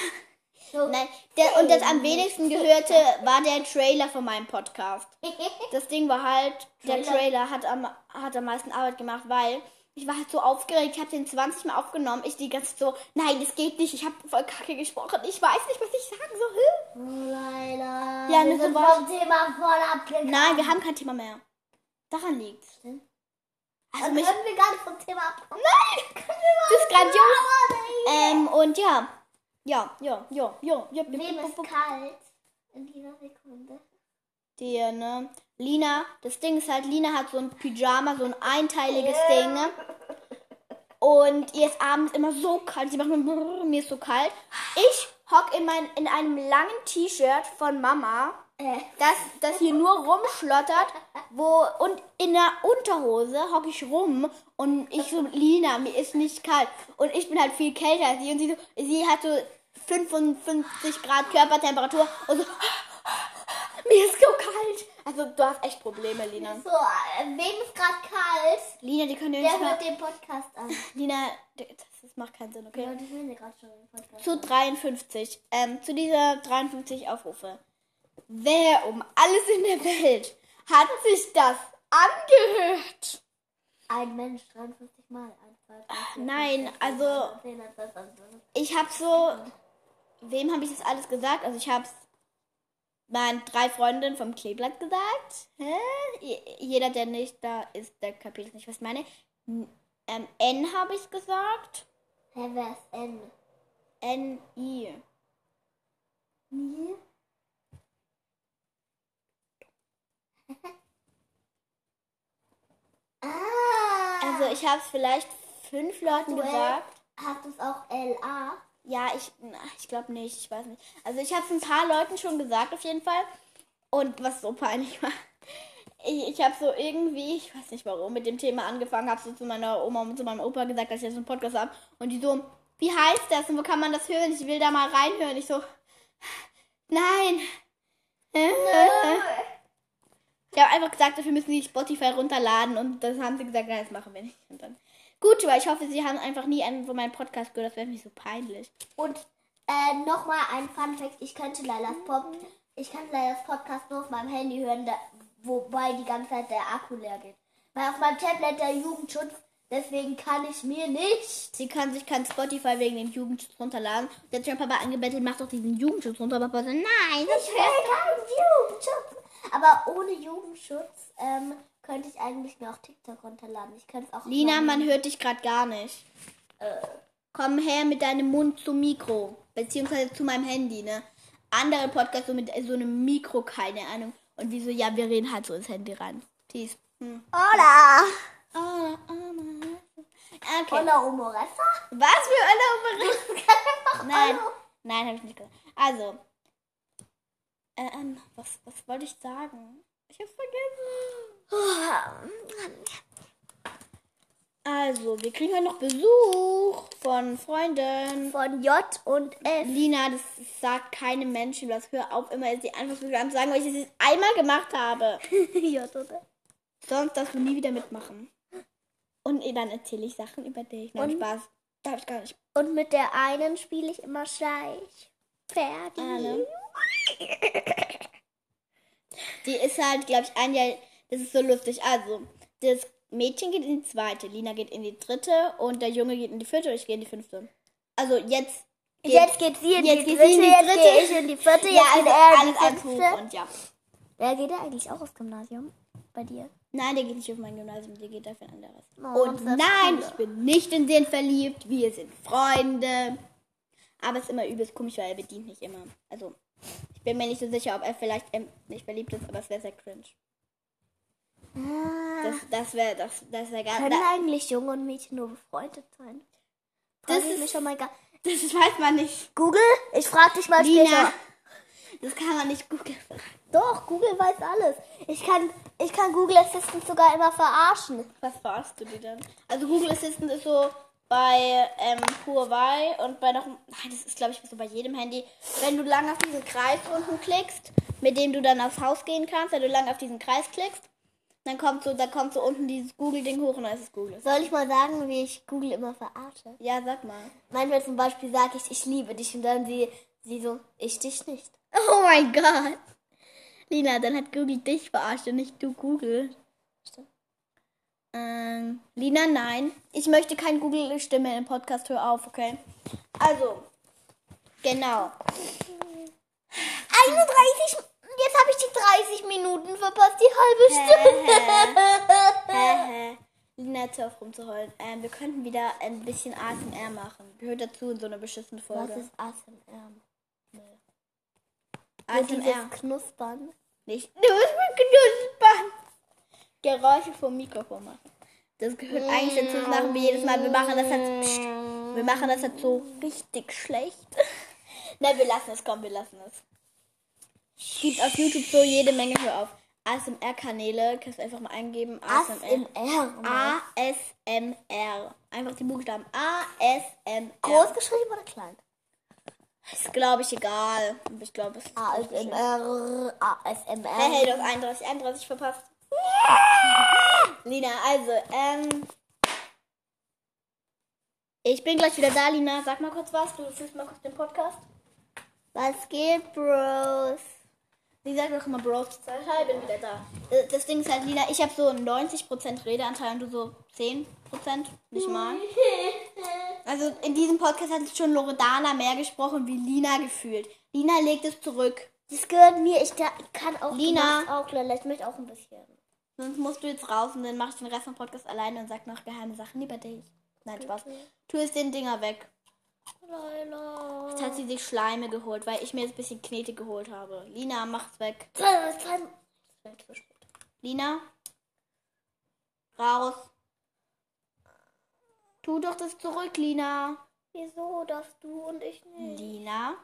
Nein, der, und das am wenigsten gehörte war der Trailer von meinem Podcast. Das Ding war halt, der Trailer? Hat am, hat am meisten Arbeit gemacht, weil ich war halt so aufgeregt. Ich habe den 20 Mal aufgenommen. Ich die ganze Zeit so, nein, das geht nicht. Ich habe voll kacke gesprochen. Ich weiß nicht, was ich sagen soll. Oh, Leila. Ja, wir sind vom Thema voll abgegangen. Nein, wir haben kein Thema mehr. Daran liegt's. Stimmt. Also Dann mich, können wir gar nicht vom Thema abkommen. Nein! Können wir das ist grandios. mal. Ähm, und ja. Ja, ja, ja, ja. ja Wem ist kalt in dieser Sekunde? dir, ne? Lina, das Ding ist halt, Lina hat so ein Pyjama, so ein einteiliges Ding, ne? Und ihr ist abends immer so kalt. Sie macht nur, brrr, mir ist so kalt. Ich hock in, mein, in einem langen T-Shirt von Mama, Äh, das, das hier nur rumschlottert, wo, und in der Unterhose hock ich rum und ich so, Lina, mir ist nicht kalt. Und ich bin halt viel kälter als sie und sie so, sie hat so 55 Grad Körpertemperatur und so, mir ist so kalt. Also du hast echt Probleme, Lina. so, äh, wem ist gerade kalt? Lina, die können ja Der nicht hört mehr... den Podcast an. Lina, das, das macht keinen Sinn, okay? Ja, die hören ja gerade schon den Podcast. Zu 53. Ähm, zu dieser 53 Aufrufe. Wer um alles in der Welt hat sich das angehört? Ein Mensch, 53 Mal. 1, 2, 3, 4, Nein, also ich habe so, wem habe ich das alles gesagt? Also ich habe es meinen drei Freundinnen vom Kleeblatt gesagt. Hä? Je- Jeder, der nicht da ist, der kapiert nicht, was ich meine. N- Ähm, N habe ich gesagt. Hä, wer ist N? N-I. Nie? ah! Also ich habe es vielleicht fünf Leuten gesagt. Hast du es auch LA? Ja, ich, ich glaube nicht, ich weiß nicht. Also ich habe es ein paar Leuten schon gesagt auf jeden Fall. Und was so peinlich war, ich, ich habe so irgendwie, ich weiß nicht warum, mit dem Thema angefangen, habe so zu meiner Oma und zu meinem Opa gesagt, dass ich jetzt einen Podcast habe. Und die so, wie heißt das und wo kann man das hören? Ich will da mal reinhören. Ich so, nein. Ich habe einfach gesagt, dafür müssen sie Spotify runterladen und das haben sie gesagt, nein, das machen wir nicht. Und dann, gut, aber ich hoffe, sie haben einfach nie einen von meinen Podcast gehört, das wäre nicht so peinlich. Und äh, nochmal ein Fun Fact: Ich könnte Lailas Pop, ich kann Lailas Podcast nur auf meinem Handy hören, da, wobei die ganze Zeit der Akku leer geht. Weil auf meinem Tablet der Jugendschutz, deswegen kann ich mir nicht. Sie kann sich kein Spotify wegen dem Jugendschutz runterladen. Der hat schon Papa angebettelt, mach doch diesen Jugendschutz runter. Papa so, nein, das Ich will keinen Jugendschutz. Aber ohne Jugendschutz ähm, könnte ich eigentlich mir auch TikTok runterladen. Ich könnte es auch. Lina, man hört dich gerade gar nicht. Komm her mit deinem Mund zum Mikro. Beziehungsweise zu meinem Handy, ne? Andere Podcasts so mit so einem Mikro, keine Ahnung. Und wie so, ja, wir reden halt so ins Handy rein. Peace. Hm. Hola! Oh, oh, okay. Hola, Humoressa? Was für eine Operation? Nein, nein, habe ich nicht gesagt. Also, ähm, was, was wollte ich sagen? Ich hab's vergessen. Also, wir kriegen heute noch Besuch von Freunden. Von J und F. Lina, das sagt keinem Menschen, das hör auf, immer sie einfach so zu sagen, weil ich jetzt einmal gemacht habe. J und F. Sonst darfst du nie wieder mitmachen. Und eh, dann erzähle ich Sachen über dich. Nein, Und- Spaß. Darf ich gar nicht. Und mit der einen spiele ich immer Scheich. Fertig. Anne. Die ist halt, glaube ich, ein Jahr. Das ist so lustig. Also, das Mädchen geht in die zweite, Lina geht in die dritte und der Junge geht in die vierte und ich gehe in die fünfte. Also jetzt Jetzt geht sie in Jetzt die geht dritte, sie in die jetzt dritte. gehe ich in die vierte, ja, jetzt also geht er in die fünfte. und ja. Wer geht er eigentlich auch aufs Gymnasium? Bei dir? Nein, der geht nicht auf mein Gymnasium, der geht auf ein anderes. Oh, und nein, ich bin nicht in den verliebt, wir sind Freunde. Aber es ist immer übelst komisch, weil er bedient nicht immer. Also, ich bin mir nicht so sicher, ob er vielleicht nicht verliebt ist, aber es wäre sehr cringe. Das, das wäre das, das wär gar Können da, eigentlich Junge und Mädchen nur befreundet sein? Das Frag ist- mich schon mal gar. Das weiß man nicht. Google, ich frag dich mal Lina, später. das kann man nicht googeln. Doch, Google weiß alles. Ich kann, ich kann Google Assistant sogar immer verarschen. Was verarschst du dir denn? Also Google Assistant ist so bei ähm, Huawei und bei noch, nein, das ist glaube ich so bei jedem Handy. Wenn du lang auf diesen Kreis unten klickst, mit dem du dann aufs Haus gehen kannst, wenn du lang auf diesen Kreis klickst, dann kommt so, da kommt so unten dieses Google-Ding hoch und dann ist es Google. Soll ich mal sagen, wie ich Google immer verarsche? Ja, sag mal. Manchmal zum Beispiel sage ich, ich liebe dich und dann sie, sie so, ich dich nicht. Oh mein Gott. Lina, dann hat Google dich verarscht und nicht du Google. Stimmt. Ähm, Lina, nein. Ich möchte keine Google-Stimme im Podcast. Hör auf, okay? Also, genau. 31, jetzt habe ich die 30 Minuten verpasst, die halbe Stunde. Lina, hör auf rumzuheulen. Ähm, wir könnten wieder ein bisschen ASMR machen. Gehört dazu in so einer beschissenen Was Folge. ist ASMR? ASMR. Dieses Knuspern. Nicht. Du bist mit Knuspern. Geräusche vom Mikrofon machen. Das gehört eigentlich dazu. Das machen wir jedes Mal. Wir machen das halt. Psst. Wir machen das halt so richtig schlecht. Nein, wir lassen es. Komm, wir lassen es. Es gibt auf YouTube so jede Menge. Hör auf. ASMR-Kanäle. Kannst du einfach mal eingeben. ASMR. ASMR. ASMR. Einfach die Buchstaben. ASMR. Groß geschrieben oder klein? Ist, glaube ich, egal. Ich glaube, es ist. ASMR. ASMR. Hey, hey, du hast 31, 31 verpasst. Lina, also, ähm. Ich bin gleich wieder da, Lina. Sag mal kurz was. Du fühlst mal kurz den Podcast. Was geht, Bros? Sie sagt doch immer Bros. Ich bin wieder da. Äh, Das Ding ist halt, Lina, ich habe so 90% Redeanteil und du so 10%. Nicht mal. Also in diesem Podcast hat schon Loredana mehr gesprochen wie Lina gefühlt. Lina legt es zurück. Das gehört mir. Ich da, kann auch. Lina. Auch, Lala. Ich möchte auch ein bisschen. Sonst musst du jetzt raus und dann mach ich den Rest vom Podcast alleine und sag noch geheime Sachen über dich. Nein, Spaß. Tu es den Dinger weg. Lala. Jetzt hat sie sich Schleime geholt, weil ich mir jetzt ein bisschen Knete geholt habe. Lina, mach's weg. Lina? Raus. Tu doch das zurück, Lina. Wieso darfst du und ich nicht? Lina?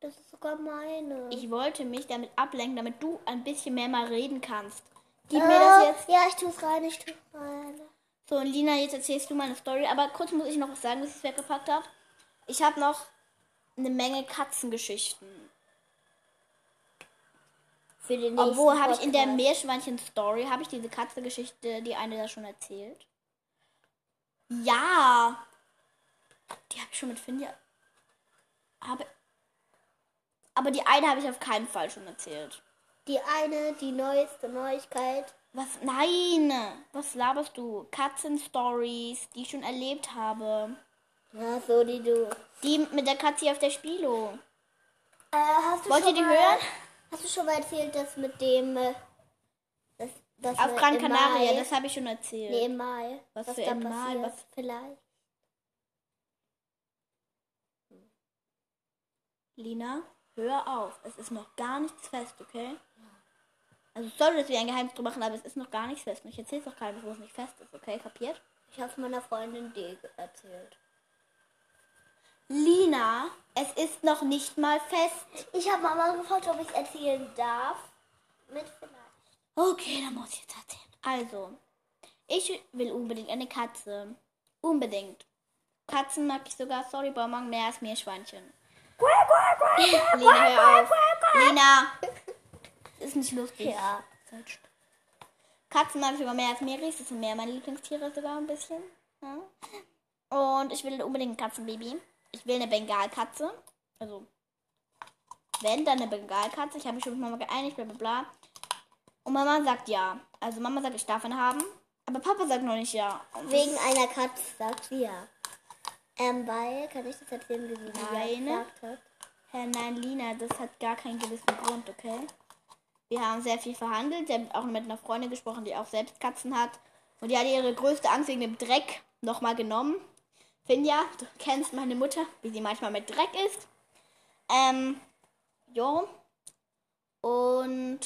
Das ist sogar meine. Ich wollte mich damit ablenken, damit du ein bisschen mehr mal reden kannst. Gib mir das jetzt. Ja, ich tu's rein, ich tu's rein. So, und Lina, jetzt erzählst du meine Story. Aber kurz muss ich noch was sagen, dass ich es weggepackt habe. Ich habe noch eine Menge Katzengeschichten. Für den nächsten Obwohl, habe ich in der. Meerschweinchen-Story, habe ich diese Katzengeschichte, die eine da schon erzählt? Ja. Die habe ich schon mit Finja. Habe. Aber die eine habe ich auf keinen Fall schon erzählt. Die eine, die neueste Neuigkeit. Was? Nein! Was laberst du? Katzen-Stories, die ich schon erlebt habe. Ja, so die du. Die mit der Katze auf der Spilo. Äh, hast du Wollt schon ihr die mal, hören? Hast du schon mal erzählt, dass mit dem. äh, Das, das Auf Gran Canaria, Mai- das habe ich schon erzählt. Nee, im Mai. Was was für im Mai? passiert. Was- Vielleicht. Lina, hör auf. Es ist noch gar nichts fest, okay? Also sorry, dass wir ein Geheimnis drüber machen, aber es ist noch gar nichts fest. Und ich erzähl's doch keinem, wo es nicht fest ist, okay? Kapiert? Ich habe meiner Freundin D erzählt. Lina, es ist noch nicht mal fest. Ich habe Mama gefragt, ob ich erzählen darf. Mit vielleicht. Okay, dann muss ich jetzt erzählen. Also, ich will unbedingt eine Katze. Unbedingt. Katzen mag ich sogar, sorry, Bonbon, mehr als Meerschweinchen. Lina, hör auf. Lina, ist nicht lustig. Ja. Katzen mag ich sogar mehr als Meris. Das sind mehr meine Lieblingstiere sogar ein bisschen. Ja. Und ich will unbedingt ein Katzenbaby. Ich will eine Bengalkatze. Also, wenn, dann eine Bengalkatze. Ich habe mich schon mit Mama geeinigt, bla bla bla. Und Mama sagt ja. Also Mama sagt, ich darf eine haben. Aber Papa sagt noch nicht ja. Und Wegen einer Katze sagt sie ja. Ähm, weil, kann ich das erzählen, wie sie Nein. gesagt hat? Hä, nein, Lina, das hat gar keinen gewissen Grund, okay? Wir haben sehr viel verhandelt. Sie haben auch mit einer Freundin gesprochen, die auch selbst Katzen hat. Und die hat ihre größte Angst wegen dem Dreck nochmal genommen. Finja, du kennst meine Mutter, wie sie manchmal mit Dreck ist. Ähm, jo. Und,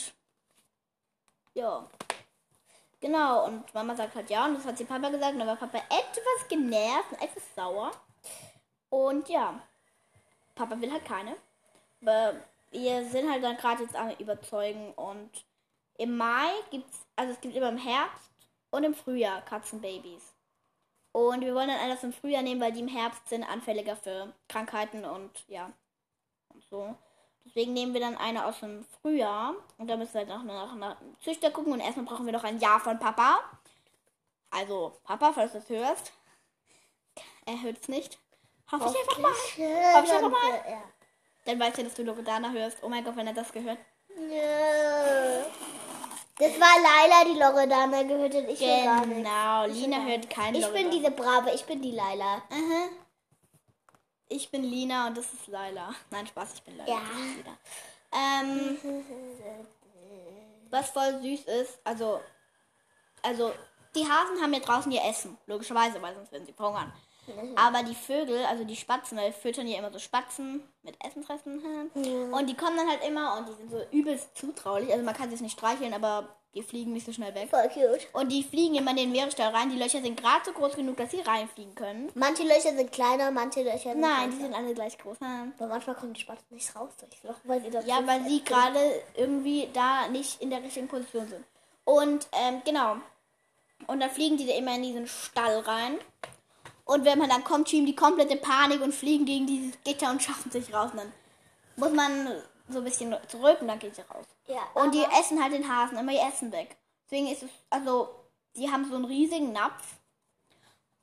ja. Genau, und Mama sagt halt ja, und das hat sie Papa gesagt. Und dann war Papa etwas genervt und etwas sauer. Und ja, Papa will halt keine. Aber wir sind halt dann gerade jetzt am Überzeugen. Und im Mai gibt's, also es gibt immer im Herbst und im Frühjahr Katzenbabys. Und wir wollen dann eines im Frühjahr nehmen, weil die im Herbst sind anfälliger für Krankheiten und ja. Und so. Deswegen nehmen wir dann eine aus dem Frühjahr. Und da müssen wir halt noch nach, nach einem Züchter gucken. Und erstmal brauchen wir noch ein Ja von Papa. Also, Papa, falls du es hörst. Er hört es nicht. Hoffe ich einfach mal. Hoffe ich einfach mal. Dann weiß er, dass du Loredana hörst. Oh mein Gott, wenn er das gehört. Ja. Das war Laila, die Loredana gehört hat. Ich will gar. Genau, Lina hört keinen Ich bin Loredana. diese Brave, ich bin die Laila. Mhm. Ich bin Lina und das ist Laila. Nein, Spaß, ich bin Laila. Ja. Ähm, was voll süß ist, also, also, die Hasen haben ja draußen ihr Essen, logischerweise, weil sonst würden sie verhungern. Aber die Vögel, also die Spatzen, weil füttern ja immer so Spatzen mit Essenfressen. Und die kommen dann halt immer und die sind so übelst zutraulich. Also man kann sie jetzt nicht streicheln, aber die fliegen nicht so schnell weg. Voll cute. Und die fliegen immer in den Meeresstall rein. Die Löcher sind gerade so groß genug, dass sie reinfliegen können. Manche Löcher sind kleiner, manche Löcher sind Nein, die größer. sind alle gleich groß. Hm. Aber manchmal kommen die Spatzen nicht raus durchs Loch, weil sie das Ja, weil sie gerade irgendwie da nicht in der richtigen Position sind. Und ähm, genau. Und dann fliegen die da immer in diesen Stall rein. Und wenn man dann kommt, schieben die komplette Panik und fliegen gegen dieses Gitter und schaffen sich raus. Und dann muss man so ein bisschen zurück und dann geht sie raus. Ja, Und die essen halt den Hasen immer ihr Essen weg. Deswegen ist es, also, die haben so einen riesigen Napf.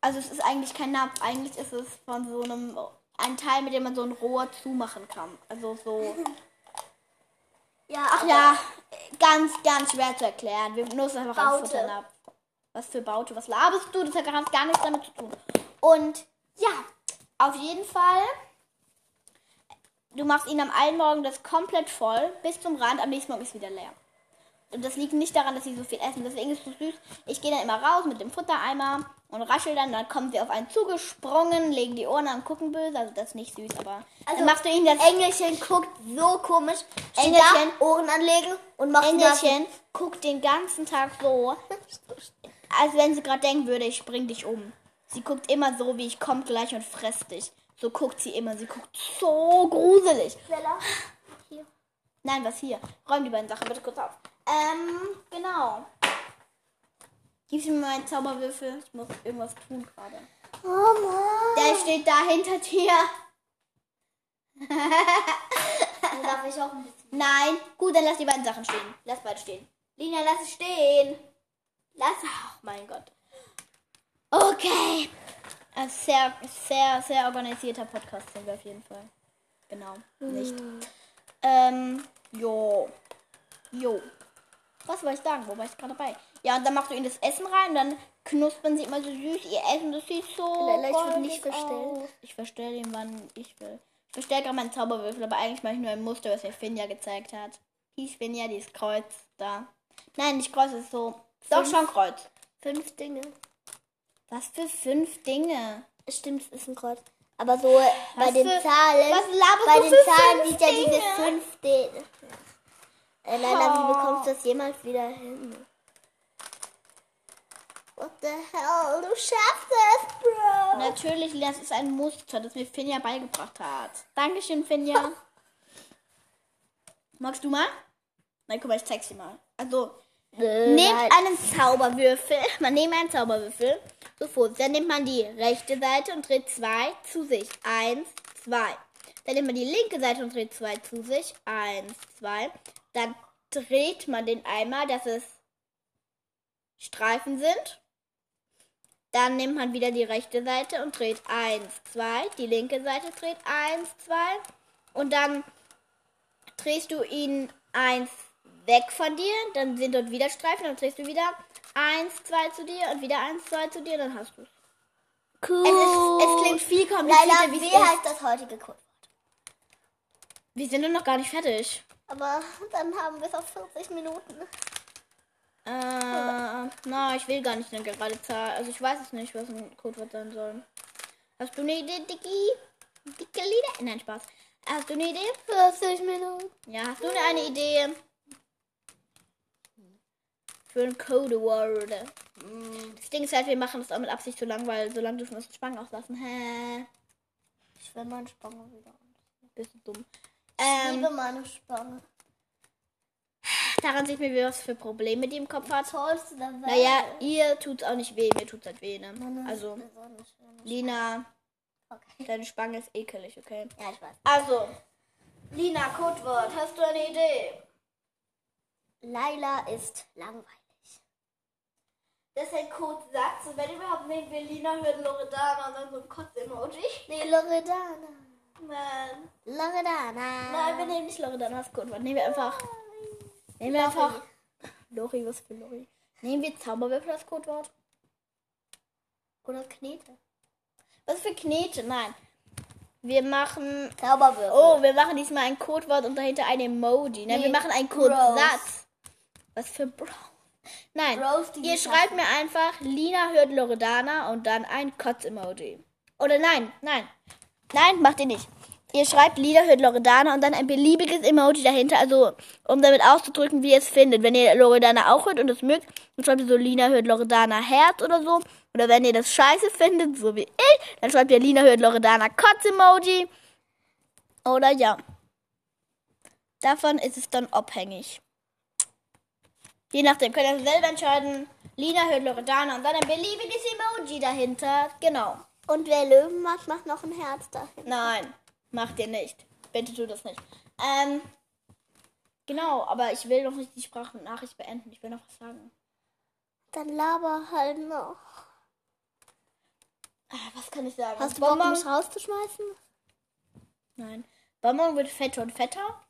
Also es ist eigentlich kein Napf, eigentlich ist es von so einem, ein Teil, mit dem man so ein Rohr zumachen kann. Also so. Ja, Ach ja, ganz, ganz schwer zu erklären. Wir nutzen einfach einen. Futternapf. Was für Baute? Was laberst du? Das hat gar nichts damit zu tun. Und ja, auf jeden Fall. Du machst ihn am einen Morgen das komplett voll, bis zum Rand, am nächsten Morgen ist wieder leer. Und das liegt nicht daran, dass sie so viel essen. Deswegen ist es so süß. Ich gehe dann immer raus mit dem Futtereimer und raschel dann. Dann kommen sie auf einen zugesprungen, legen die Ohren an, gucken böse. Also das ist nicht süß, aber Also, dann machst du ihnen das Engelchen guckt so komisch. Engelchen. Ohren anlegen und macht Engelchen guckt den ganzen Tag so, als wenn sie gerade denken würde, ich spring dich um. Sie guckt immer so, wie ich komm gleich und fress dich. So guckt sie immer. Sie guckt so gruselig. Bella. Nein, was hier? Räum die beiden Sachen bitte kurz auf. Ähm, genau. Gib mir mal einen Zauberwürfel. Ich muss irgendwas tun gerade. Oh Mann. Der steht da hinter dir. Dann darf ich auch ein bisschen. Nein. Gut, dann lass die beiden Sachen stehen. Lass beide stehen. Lina, lass es stehen. Lass. Ach, mein Gott. Okay. Ein sehr, sehr, sehr organisierter Podcast sind wir auf jeden Fall. Genau. Nicht. Ähm, jo. Jo. Was wollte ich sagen? Wo war ich gerade dabei? Ja, und dann machst du ihnen das Essen rein und dann knuspern sie immer so süß ihr Essen. Das sieht so. Lella, ich würd goldig nicht verstellen. aus. Ich verstelle ihn, wann ich will. Ich verstelle gerade meinen Zauberwürfel, aber eigentlich mache ich nur ein Muster, was mir Finja gezeigt hat. Die Finja, die ist Kreuz da. Nein, nicht Kreuz, ist so. Doch Fünf. schon Kreuz. Fünf Dinge. Was für fünf Dinge? Stimmt, es ist ein Kreuz. Aber so äh, bei Was den für- Zahlen. was bei den Zahlen sieht ja diese fünf Dinge. Äh, Leila, Oh. wie bekommst du das jemals wieder hin? What the hell? Du schaffst es, Bro. Natürlich, das ist ein Muster, das mir Finja beigebracht hat. Dankeschön, Finja. Magst du mal? Nein, guck mal, ich zeig's dir mal. Also, Äh, Nehmt nein. einen Zauberwürfel. Man nehmt einen Zauberwürfel. So vor. Dann nimmt man die rechte Seite und dreht zwei zu sich. Eins, zwei. Dann nimmt man die linke Seite und dreht zwei zu sich. Eins, zwei. Dann dreht man den einmal, dass es Streifen sind. Dann nimmt man wieder die rechte Seite und dreht eins, zwei. Die linke Seite dreht eins, zwei. Und dann drehst du ihn eins weg von dir, dann sind dort wieder Streifen, dann drehst du wieder eins, zwei zu dir und wieder eins, zwei zu dir, dann hast du es. Cool. Es, ist, es klingt viel komplizierter, Leila, wie es heißt das heutige Codewort? Wir sind doch noch gar nicht fertig. Aber dann haben wir es auf 40 Minuten. Äh, na, ich will gar nicht eine gerade Zahl. Also ich weiß es nicht, was ein Codewort sein soll. Hast du eine Idee, Dicky? Dicke Lieder? Nein, Spaß. Hast du eine Idee? 40 Minuten. Ja, hast du eine Idee? Für ein Codewort. Das Ding ist halt, wir machen das auch mit Absicht so lang, weil solange du schon was Spangen auslassen. Hä? Ich will meine Spange wieder. Bist du dumm. Ich Ähm, liebe meine Spange. daran sieht man, wie was für Probleme die im Kopf hat. Tollste der Welt. Naja, ihr tut's auch nicht weh, mir tut's halt weh, ne? Meine Also. Lina, Okay. deine Spange ist ekelig, okay? Ja, ich weiß. Also, Lina, Codewort, hast du eine Idee? Laila ist langweilig. Das ist ein Codesatz. Und wenn überhaupt nehmen wir Lina, hört Loredana und dann so ein Kotz-Emoji. Nee, Loredana. Nein. Loredana. Nein, wir nehmen nicht Loredana als Codewort. Nehmen wir einfach. Nehmen wir einfach. Lori, was für Lori? Nehmen wir Zauberwürfel als Codewort? Oder Knete. Was für Knete? Nein. Wir machen. Zauberwürfel. Oh, wir machen diesmal ein Codewort und dahinter ein Emoji. Nein, wir Nee, machen einen Codesatz. Was für Bro. Nein, Bros, ihr schreibt mir einfach, Lina hört Loredana und dann ein Kotz-Emoji. Oder nein, nein. Nein, macht ihr nicht. Ihr schreibt, Lina hört Loredana und dann ein beliebiges Emoji dahinter, also um damit auszudrücken, wie ihr es findet. Wenn ihr Loredana auch hört und es mögt, dann schreibt ihr so, Lina hört Loredana Herz oder so. Oder wenn ihr das scheiße findet, so wie ich, dann schreibt ihr, Lina hört Loredana Kotz-Emoji. Oder ja. Davon ist es dann abhängig. Je nachdem, könnt ihr selber entscheiden. Lina hört Loredana und dann ein beliebiges Emoji dahinter. Genau. Und wer Löwen macht, macht noch ein Herz dahin. Nein, macht ihr nicht. Bitte tut das nicht. Ähm, genau, aber ich will noch nicht die Sprachnachricht beenden. Ich will noch was sagen. Dann laber halt noch. Ah, Was kann ich sagen? Hast du Bock, mich rauszuschmeißen? Nein. Bonbon wird fetter und fetter.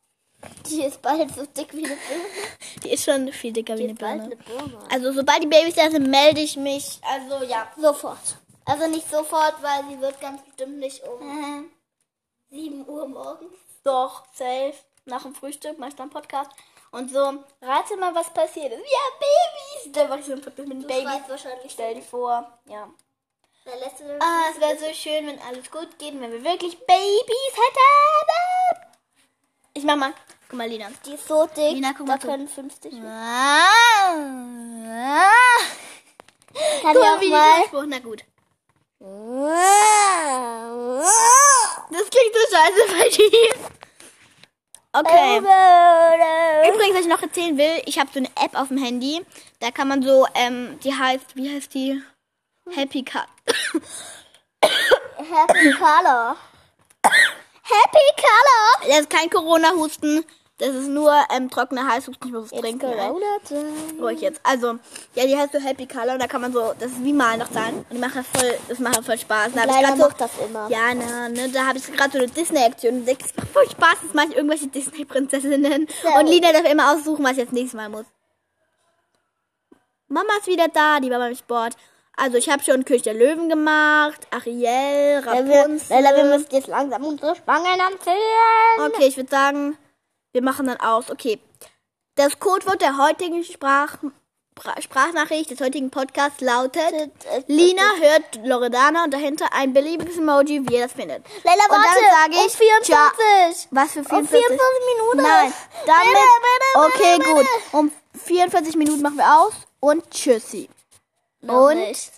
Die ist bald so dick wie eine Birne. Die ist schon viel dicker wie Die eine ist bald Birne. eine Birne. Also sobald die Babys da sind, melde ich mich. Also ja. Sofort. Also nicht sofort, weil sie wird ganz bestimmt nicht um 7 Uhr morgens. Doch, safe. Nach dem Frühstück mach ich dann Podcast. Und so, rate mal, was passiert ist. Ja, Babys! Da mach ich so einen Podcast mit den Du Babys. wahrscheinlich. Stell dir vor, ja. Ah, es wäre so schön, wenn alles gut geht, wenn wir wirklich Babys hätten. Ich mach mal. Guck mal, Lina. Die ist so dick, Lina, guck da mal zu. können 50 mit. Ah, Kann Guck mal, wie die mal. Spruch. Na gut. Das klingt so scheiße bei dir. Okay. Übrigens, was ich noch erzählen will, ich habe so eine App auf dem Handy. Da kann man so, ähm, die heißt, wie heißt die? Happy Cut. Happy Color. Happy Color. Das ist kein Corona-Husten. Das ist nur ähm, trockener Halshusten. Ich muss was trinken. Ruhig ich jetzt. Also, ja, die heißt so Happy Color und da kann man so, das ist wie Malen noch sein. Und die machen das voll, das macht voll Spaß. Da hab ich Leider grad so, macht das immer. Ja, na, ne, da habe ich gerade so eine Disney-Aktion und es macht voll Spaß, jetzt mache ich irgendwelche Disney-Prinzessinnen. Und. Lina darf immer aussuchen, was ich jetzt nächstes Mal muss. Mama ist wieder da, die war beim Sport. Also ich habe schon König der Löwen gemacht, Ariel, Rapunzel. Leila, wir müssen jetzt langsam unsere Spangen anziehen. Okay, ich würde sagen, wir machen dann aus. Okay. Das Codewort der heutigen Sprach, Sprachnachricht des heutigen Podcasts lautet Lina hört Loredana und dahinter ein beliebiges Emoji, wie ihr das findet. Leila, Und dann warte. sage ich, um 24. Was für Um 44? 24 Minuten. Nein, damit. Bitte, bitte, Okay, gut. Um 44 Minuten machen wir aus und tschüssi. Noch Und nicht.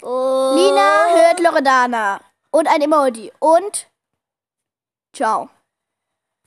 Lina hört Loredana und ein Emoji und ciao.